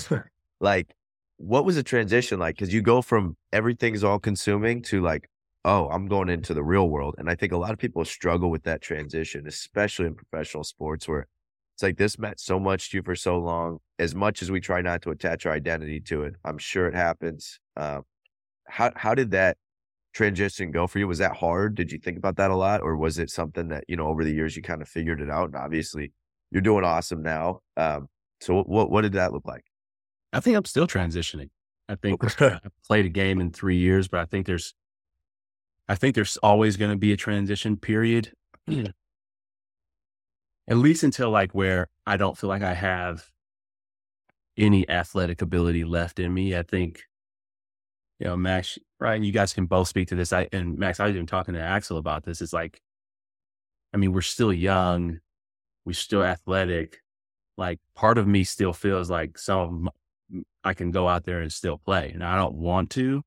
like, what was the transition like? Because you go from everything's all consuming to like, oh, I'm going into the real world. And I think a lot of people struggle with that transition, especially in professional sports where it's like this meant so much to you for so long. As much as we try not to attach our identity to it, I'm sure it happens. Uh, how how did that transition go for you? Was that hard? Did you think about that a lot, or was it something that you know over the years you kind of figured it out? And obviously, you're doing awesome now. Um, so what what did that look like? I think I'm still transitioning. I think I played a game in three years, but I think there's, I think there's always going to be a transition period, at least until like where I don't feel like I have any athletic ability left in me. I think, you know, Max, Ryan, you guys can both speak to this. I and Max, I was even talking to Axel about this. It's like, I mean, we're still young, we're still athletic. Like part of me still feels like some I can go out there and still play. And I don't want to,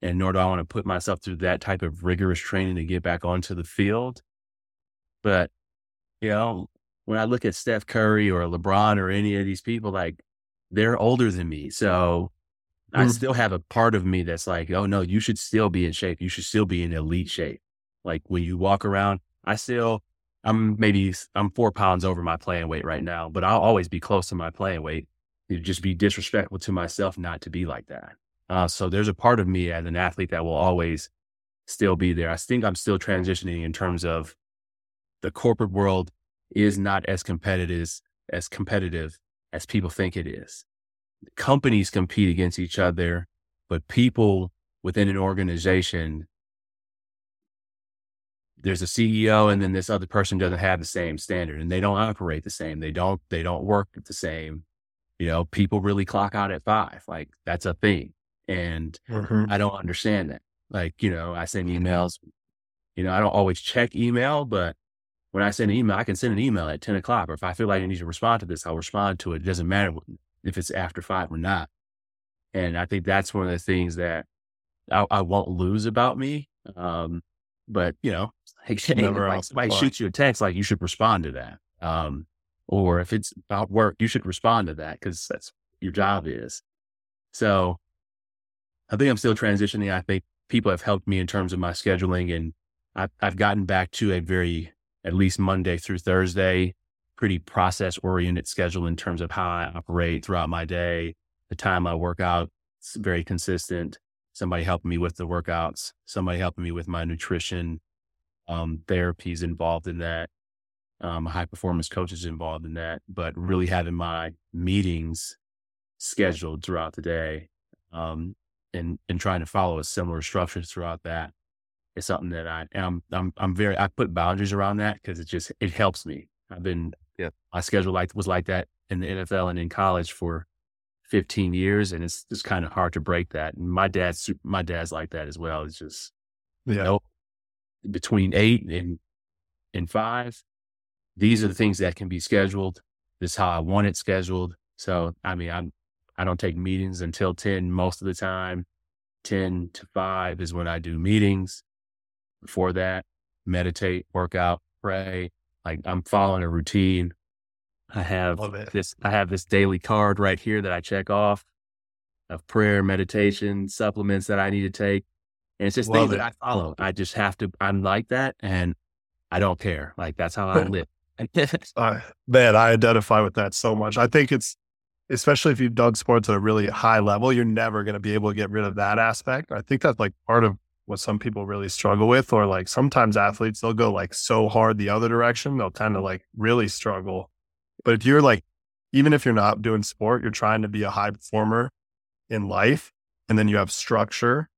and nor do I want to put myself through that type of rigorous training to get back onto the field. But, you know, when I look at Steph Curry or LeBron or any of these people, like they're older than me. So. I still have a part of me that's like, oh no, you should still be in shape. You should still be in elite shape. Like when you walk around, I still, I'm maybe, I'm four pounds over my playing weight right now, but I'll always be close to my playing weight it'd just be disrespectful to myself not to be like that. Uh, so there's a part of me as an athlete that will always still be there. I think I'm still transitioning in terms of the corporate world is not as competitive as competitive as people think it is. Companies compete against each other, but people within an organization, there's a CEO and then this other person doesn't have the same standard and they don't operate the same. They don't, they don't work the same. You know, people really clock out at five. Like that's a thing. And mm-hmm. I don't understand that. Like, you know, I send emails, you know, I don't always check email, but when I send an email, I can send an email at 10 o'clock. Or if I feel like I need to respond to this, I'll respond to it. It doesn't matter if it's after five or not. And I think that's one of the things that I, I won't lose about me. Um, but you know, like, like somebody shoots you a text, like you should respond to that. Um, or if it's about work, you should respond to that because that's your job is. So I think I'm still transitioning. I think people have helped me in terms of my scheduling and I've, I've gotten back to a very, at least Monday through Thursday, pretty process oriented schedule in terms of how I operate throughout my day. The time I work out, it's very consistent. Somebody helping me with the workouts, somebody helping me with my nutrition, um, therapies involved in that um, a high performance coaches involved in that, but really having my meetings scheduled throughout the day um, and and trying to follow a similar structure throughout that is something that I am I'm I'm very I put boundaries around that because it just it helps me. I've been yeah my schedule like was like that in the NFL and in college for 15 years, and it's just kind of hard to break that. And my dad's my dad's like that as well. It's just yeah. You know, between eight and and five, these are the things that can be scheduled. This is how I want it scheduled. So, I mean, I'm, I don't take meetings until 10 most of the time. 10 to 5 is when I do meetings. Before that, meditate, work out, pray. Like I'm following a routine. I have this, I have this daily card right here that I check off of prayer, meditation, supplements that I need to take. And it's just Love things it. that I follow. I just have to, I'm like that and I don't care. Like that's how I live uh, man, I identify with that so much. I think it's, especially if you've done sports at a really high level, you're never going to be able to get rid of that aspect. I think that's like part of what some people really struggle with, or like sometimes athletes, they'll go like so hard the other direction, they'll tend to like really struggle. But if you're like, even if you're not doing sport, you're trying to be a high performer in life, and then you have structure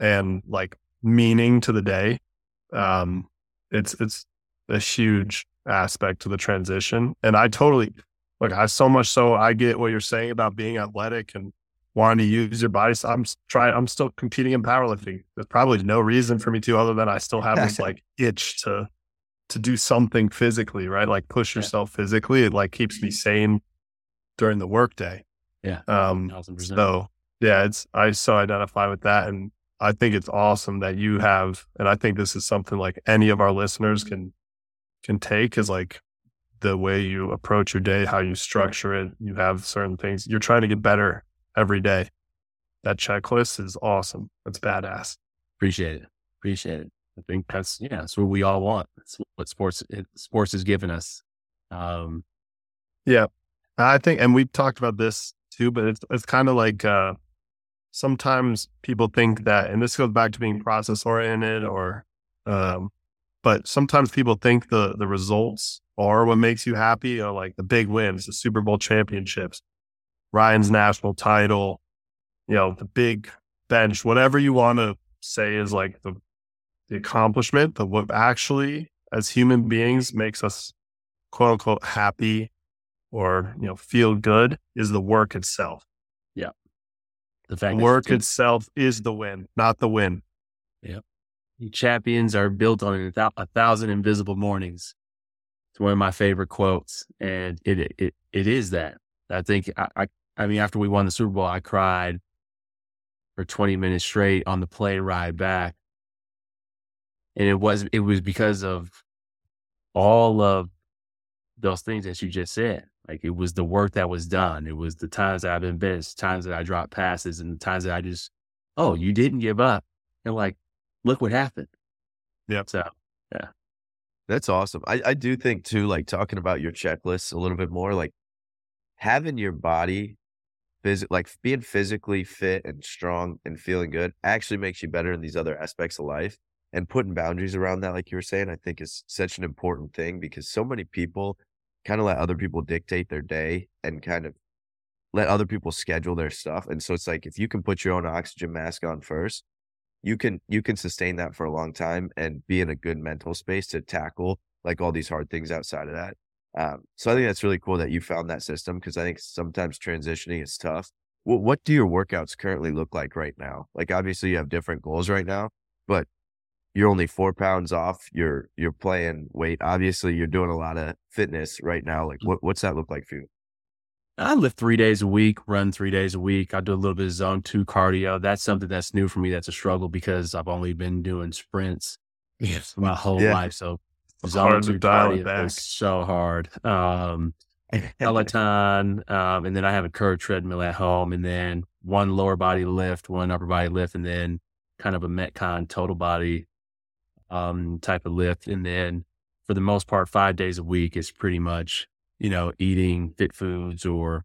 and like meaning to the day. Um, it's, it's a huge aspect to the transition. And I totally like, I so much so I get what you're saying about being athletic and wanting to use your body. So I'm trying, I'm still competing in powerlifting. There's probably no reason for me to other than I still have this like itch to to do something physically, right? Like push yourself yeah. physically. It like keeps me sane during the workday. Yeah. Um so yeah, it's I so identify with that and I think it's awesome that you have and I think this is something like any of our listeners can can take is like the way you approach your day, how you structure it. You have certain things you're trying to get better every day. That checklist is awesome. That's badass. Appreciate it. Appreciate it. I think that's yeah, that's what we all want. That's what sports it, sports has given us. Um, yeah, I think, and we've talked about this too, but it's it's kind of like uh, sometimes people think that, and this goes back to being process oriented or, um, but sometimes people think the the results are what makes you happy, or like the big wins, the Super Bowl championships, Ryan's national title, you know, the big bench, whatever you want to say is like the the accomplishment, but what actually as human beings makes us quote unquote happy or you know feel good is the work itself. Yeah. The fact work itself is the win, not the win. Yep. The champions are built on a thousand invisible mornings. It's one of my favorite quotes, and it it it is that. I think I, I I mean after we won the Super Bowl, I cried for 20 minutes straight on the plane ride back. And it was it was because of all of those things that you just said. Like it was the work that was done. It was the times that I've been best, times that I dropped passes, and the times that I just, oh, you didn't give up. And like, look what happened. Yep. So, yeah. That's awesome. I, I do think too, like talking about your checklist a little bit more, like having your body phys- like being physically fit and strong and feeling good actually makes you better in these other aspects of life. And putting boundaries around that, like you were saying, I think is such an important thing because so many people kind of let other people dictate their day and kind of let other people schedule their stuff. And so it's like if you can put your own oxygen mask on first, you can you can sustain that for a long time and be in a good mental space to tackle like all these hard things outside of that. Um, so I think that's really cool that you found that system because I think sometimes transitioning is tough. What, what do your workouts currently look like right now? Like obviously you have different goals right now, but you're only four pounds off. You're you're playing weight. Obviously, you're doing a lot of fitness right now. Like what what's that look like for you? I lift three days a week, run three days a week. I do a little bit of zone two cardio. That's something that's new for me. That's a struggle because I've only been doing sprints yes. my whole yeah. life. So Zone two cardio is so hard. Um, Peloton, um, and then I have a curved treadmill at home, and then one lower body lift, one upper body lift, and then kind of a Metcon total body um, type of lift. And then for the most part, five days a week is pretty much you know eating fit foods or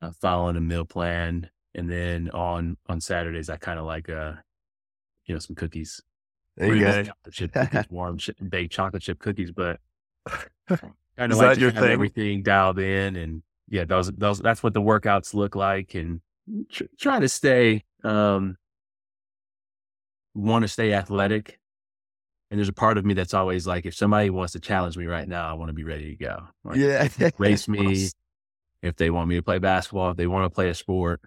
uh, following a meal plan. And then on on Saturdays, I kind of like uh, you know some cookies there you go. Chocolate chip cookies, warm baked chocolate chip cookies, but I know like your thing? everything dialed in, and yeah, those those that's what the workouts look like, and tr- try to stay um want to stay athletic. And there's a part of me that's always like, if somebody wants to challenge me right now, I want to be ready to go. Like, yeah, race me. If they want me to play basketball, if they want to play a sport,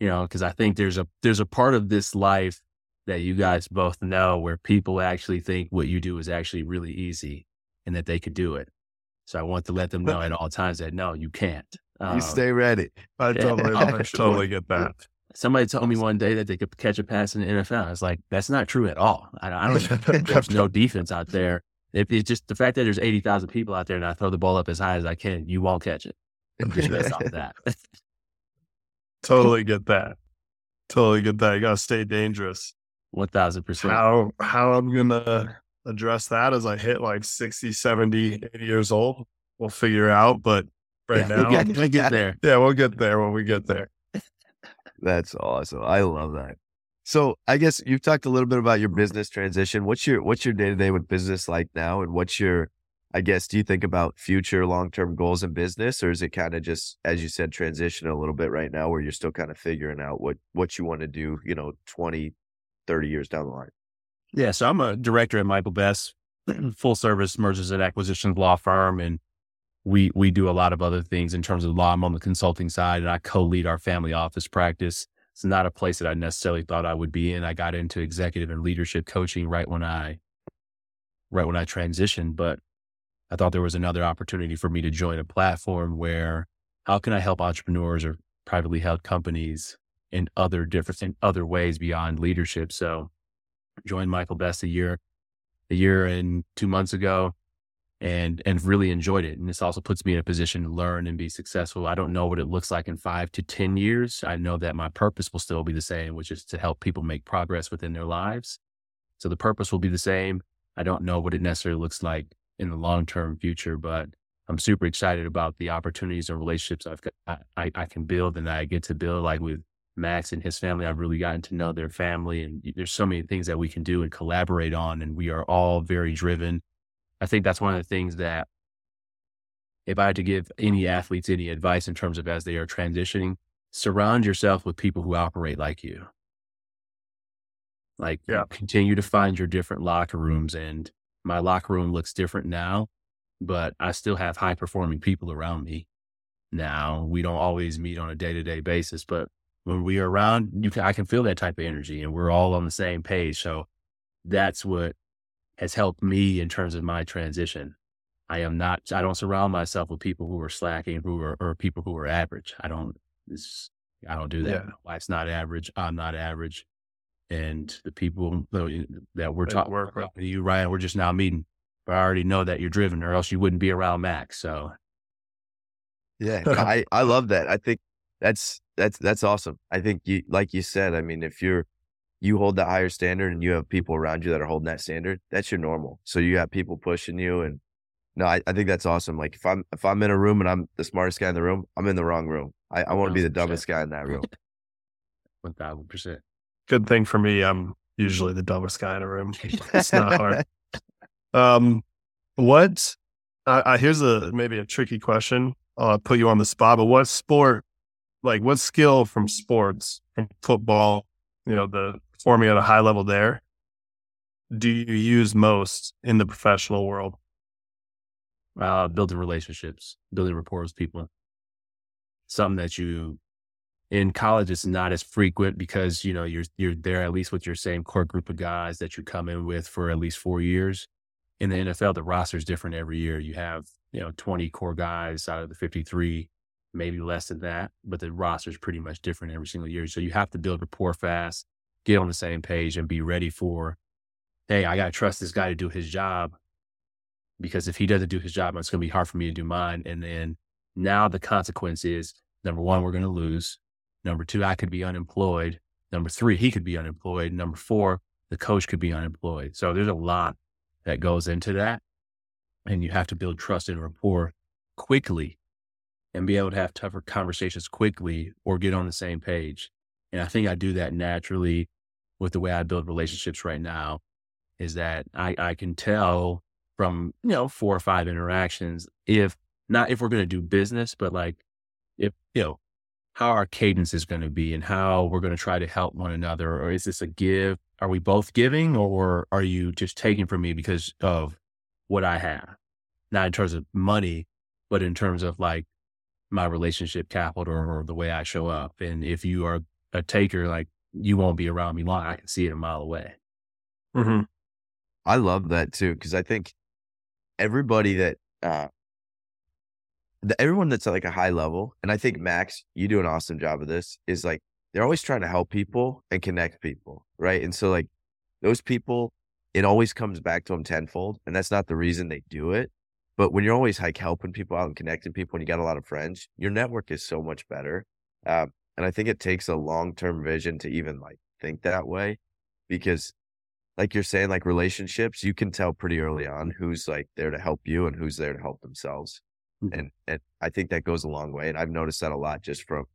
you know, because I think there's a there's a part of this life that you guys both know where people actually think what you do is actually really easy and that they could do it. So I want to let them know at all times that no, you can't. Um, you stay ready. I totally, I totally get that. Somebody told me one day that they could catch a pass in the NFL. I was like, that's not true at all. I, I don't. there's no defense out there. If it's just the fact that there's eighty thousand people out there and I throw the ball up as high as I can, you won't catch it. Just off that. totally get that. Totally get that. You gotta stay dangerous. One thousand percent. How how I'm gonna address that as I hit like 60, 70, 80 years old, we'll figure out. But right yeah, now, we get, we get there. Yeah, we'll get there when we get there. That's awesome. I love that. So I guess you've talked a little bit about your business transition. What's your what's your day to day with business like now, and what's your I guess do you think about future long term goals in business, or is it kind of just as you said transition a little bit right now, where you're still kind of figuring out what what you want to do, you know, 20, 30 years down the line? Yeah. So I'm a director at Michael Best, full service mergers and acquisitions law firm. And we, we do a lot of other things in terms of law. I'm on the consulting side and I co-lead our family office practice. It's not a place that I necessarily thought I would be in. I got into executive and leadership coaching right when I, right when I transitioned, but I thought there was another opportunity for me to join a platform where how can I help entrepreneurs or privately held companies in other different in other ways beyond leadership. So joined Michael Best a year, a year and two months ago and and really enjoyed it. And this also puts me in a position to learn and be successful. I don't know what it looks like in five to 10 years. I know that my purpose will still be the same, which is to help people make progress within their lives. So the purpose will be the same. I don't know what it necessarily looks like in the long term future, but I'm super excited about the opportunities and relationships I've got, I, I can build and I get to build like with Max and his family, I've really gotten to know their family and there's so many things that we can do and collaborate on. And we are all very driven. I think that's one of the things that if I had to give any athletes any advice in terms of as they are transitioning, surround yourself with people who operate like you. Like yeah. continue to find your different locker rooms. And my locker room looks different now, but I still have high performing people around me. Now we don't always meet on a day to day basis, but when we are around, you can, I can feel that type of energy and we're all on the same page. So that's what has helped me in terms of my transition. I am not, I don't surround myself with people who are slacking, who are, or people who are average. I don't, I don't do that. Yeah. My wife's not average. I'm not average. And the people that we're talking about, you, Ryan, we're just now meeting. But I already know that you're driven or else you wouldn't be around Max. So yeah, I, I love that. I think that's that's that's awesome. I think you like you said, I mean, if you're you hold that higher standard and you have people around you that are holding that standard, that's your normal. So you have people pushing you and no, I, I think that's awesome. Like if I'm if I'm in a room and I'm the smartest guy in the room, I'm in the wrong room. I, I want to be the dumbest guy in that room. One thousand percent. Good thing for me, I'm usually the dumbest guy in a room. It's not hard. Um, what? I, uh, here's a maybe a tricky question. I'll put you on the spot. But what sport like what skill from sports, from football, you know, the performing at a high level there, do you use most in the professional world? Uh, building relationships, building rapport with people. Something that you in college it's not as frequent because you know you're you're there at least with your same core group of guys that you come in with for at least four years. In the NFL, the roster is different every year. You have you know 20 core guys out of the 53 maybe less than that, but the roster is pretty much different every single year. So you have to build rapport fast, get on the same page, and be ready for, hey, I got to trust this guy to do his job because if he doesn't do his job, it's going to be hard for me to do mine. And then now the consequence is number one, we're going to lose. Number two, I could be unemployed. Number three, he could be unemployed. Number four, the coach could be unemployed. So there's a lot that goes into that. And you have to build trust and rapport quickly and be able to have tougher conversations quickly or get on the same page. And I think I do that naturally with the way I build relationships right now is that I, I can tell from, you know, four or five interactions if not if we're going to do business, but like if, you know, how our cadence is going to be and how we're going to try to help one another. Or is this a give? Are we both giving or are you just taking from me because of what I have? Not in terms of money, but in terms of like my relationship capital or the way I show up. And if you are a taker, like you won't be around me long. I can see it a mile away. Mm-hmm. I love that too because I think everybody that uh, the, everyone that's at like a high level, and I think Max, you do an awesome job of this. Is like they're always trying to help people and connect people, right? And so like those people, it always comes back to them tenfold, and that's not the reason they do it. But when you're always like helping people out and connecting people and you got a lot of friends, your network is so much better. Um, and I think it takes a long term vision to even like think that way because like you're saying, like relationships, you can tell pretty early on who's like there to help you and who's there to help themselves. Mm-hmm. And, and I think that goes a long way. And I've noticed that a lot just from,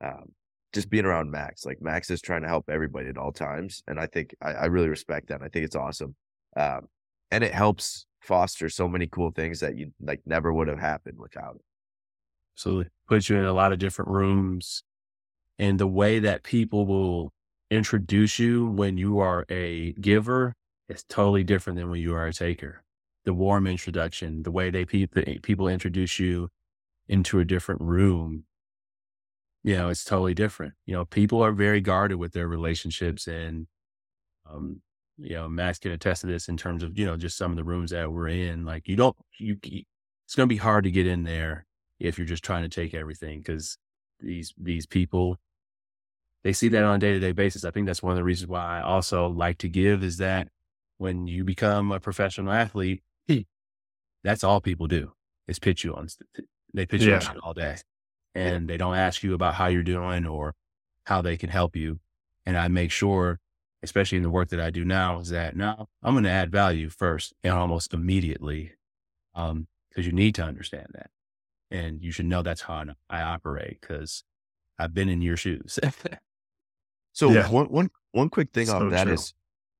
um, just being around Max, like Max is trying to help everybody at all times. And I think I, I really respect that. And I think it's awesome. Um, and it helps foster so many cool things that you like never would have happened without it. Absolutely. Puts you in a lot of different rooms. And the way that people will introduce you when you are a giver is totally different than when you are a taker. The warm introduction, the way they the people introduce you into a different room, you know, it's totally different. You know, people are very guarded with their relationships and um, you know, Max can attest to this in terms of, you know, just some of the rooms that we're in. Like you don't, you, it's going to be hard to get in there if you're just trying to take everything because these, these people, they see that on a day to day basis. I think that's one of the reasons why I also like to give is that when you become a professional athlete, hmm. that's all people do is pitch you on, they pitch yeah. you on all day and they don't ask you about how you're doing or how they can help you. And I make sure especially in the work that I do now, is that now I'm going to add value first and almost immediately, because um, you need to understand that, and you should know that's how I operate because I've been in your shoes. So Yeah. one one one quick thing on So that true. is,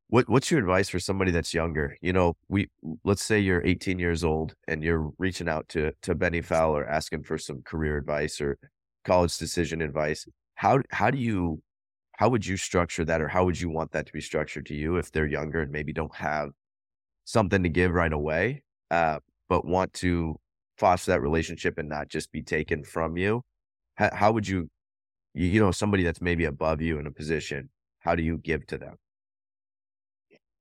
what what's your advice for somebody that's younger? You know, we let's say you're 18 years old and you're reaching out to to Bennie Fowler asking for some career advice or college decision advice. How how do you how would you structure that or how would you want that to be structured to you if they're younger and maybe don't have something to give right away, uh, but want to foster that relationship and not just be taken from you? How, how would you, you, you know, somebody that's maybe above you in a position, how do you give to them?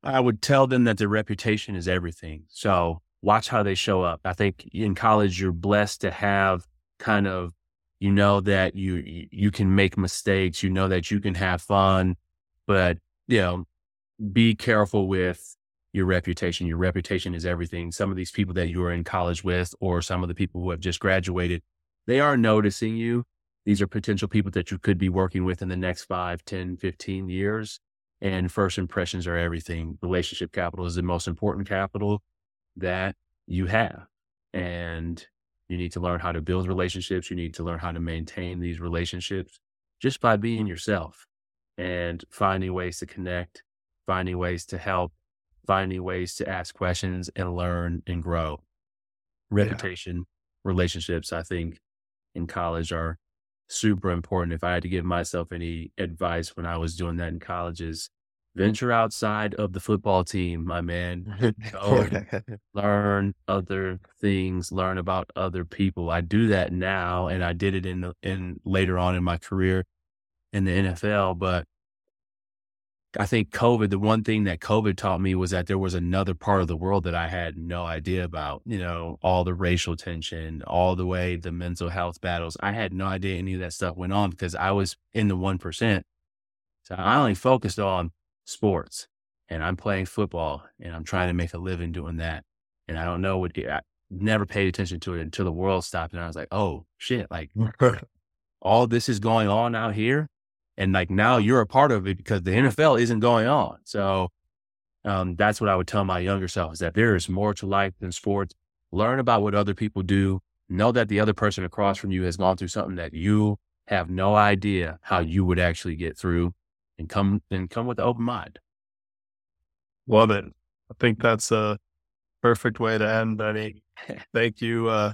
I would tell them that their reputation is everything. So watch how they show up. I think in college, you're blessed to have kind of, you know, that you, you can make mistakes, you know, that you can have fun, but, you know, be careful with your reputation. Your reputation is everything. Some of these people that you are in college with, or some of the people who have just graduated, they are noticing you. These are potential people that you could be working with in the next 5, 10, 15 years. And first impressions are everything. Relationship capital is the most important capital that you have. And you need to learn how to build relationships. You need to learn how to maintain these relationships just by being yourself and finding ways to connect, finding ways to help, finding ways to ask questions and learn and grow. Reputation, relationships, I think in college are super important. If I had to give myself any advice when I was doing that in college is venture outside of the football team, my man. Go learn other things, learn about other people. I do that now and I did it in the, in later on in my career in the NFL, but I think COVID, the one thing that COVID taught me was that there was another part of the world that I had no idea about, you know, all the racial tension, all the way the mental health battles. I had no idea any of that stuff went on because I was in the 1%. So I only focused on sports and I'm playing football and I'm trying to make a living doing that. And I don't know what, I never paid attention to it until the world stopped. And I was like, oh shit, like all this is going on out here. And like now you're a part of it because the NFL isn't going on. So um, that's what I would tell my younger self is that there is more to life than sports. Learn about what other people do. Know that the other person across from you has gone through something that you have no idea how you would actually get through and come and come with an open mind. Love it. I think that's a perfect way to end, Bennie. Thank you. Uh,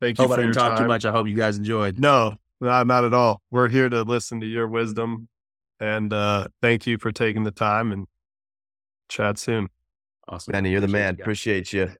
thank you Hope I for your didn't talk time. too much. I hope you guys enjoyed. No, not, not at all. We're here to listen to your wisdom. And uh, thank you for taking the time and chat soon. Awesome. Bennie, you're the man. you. Appreciate you.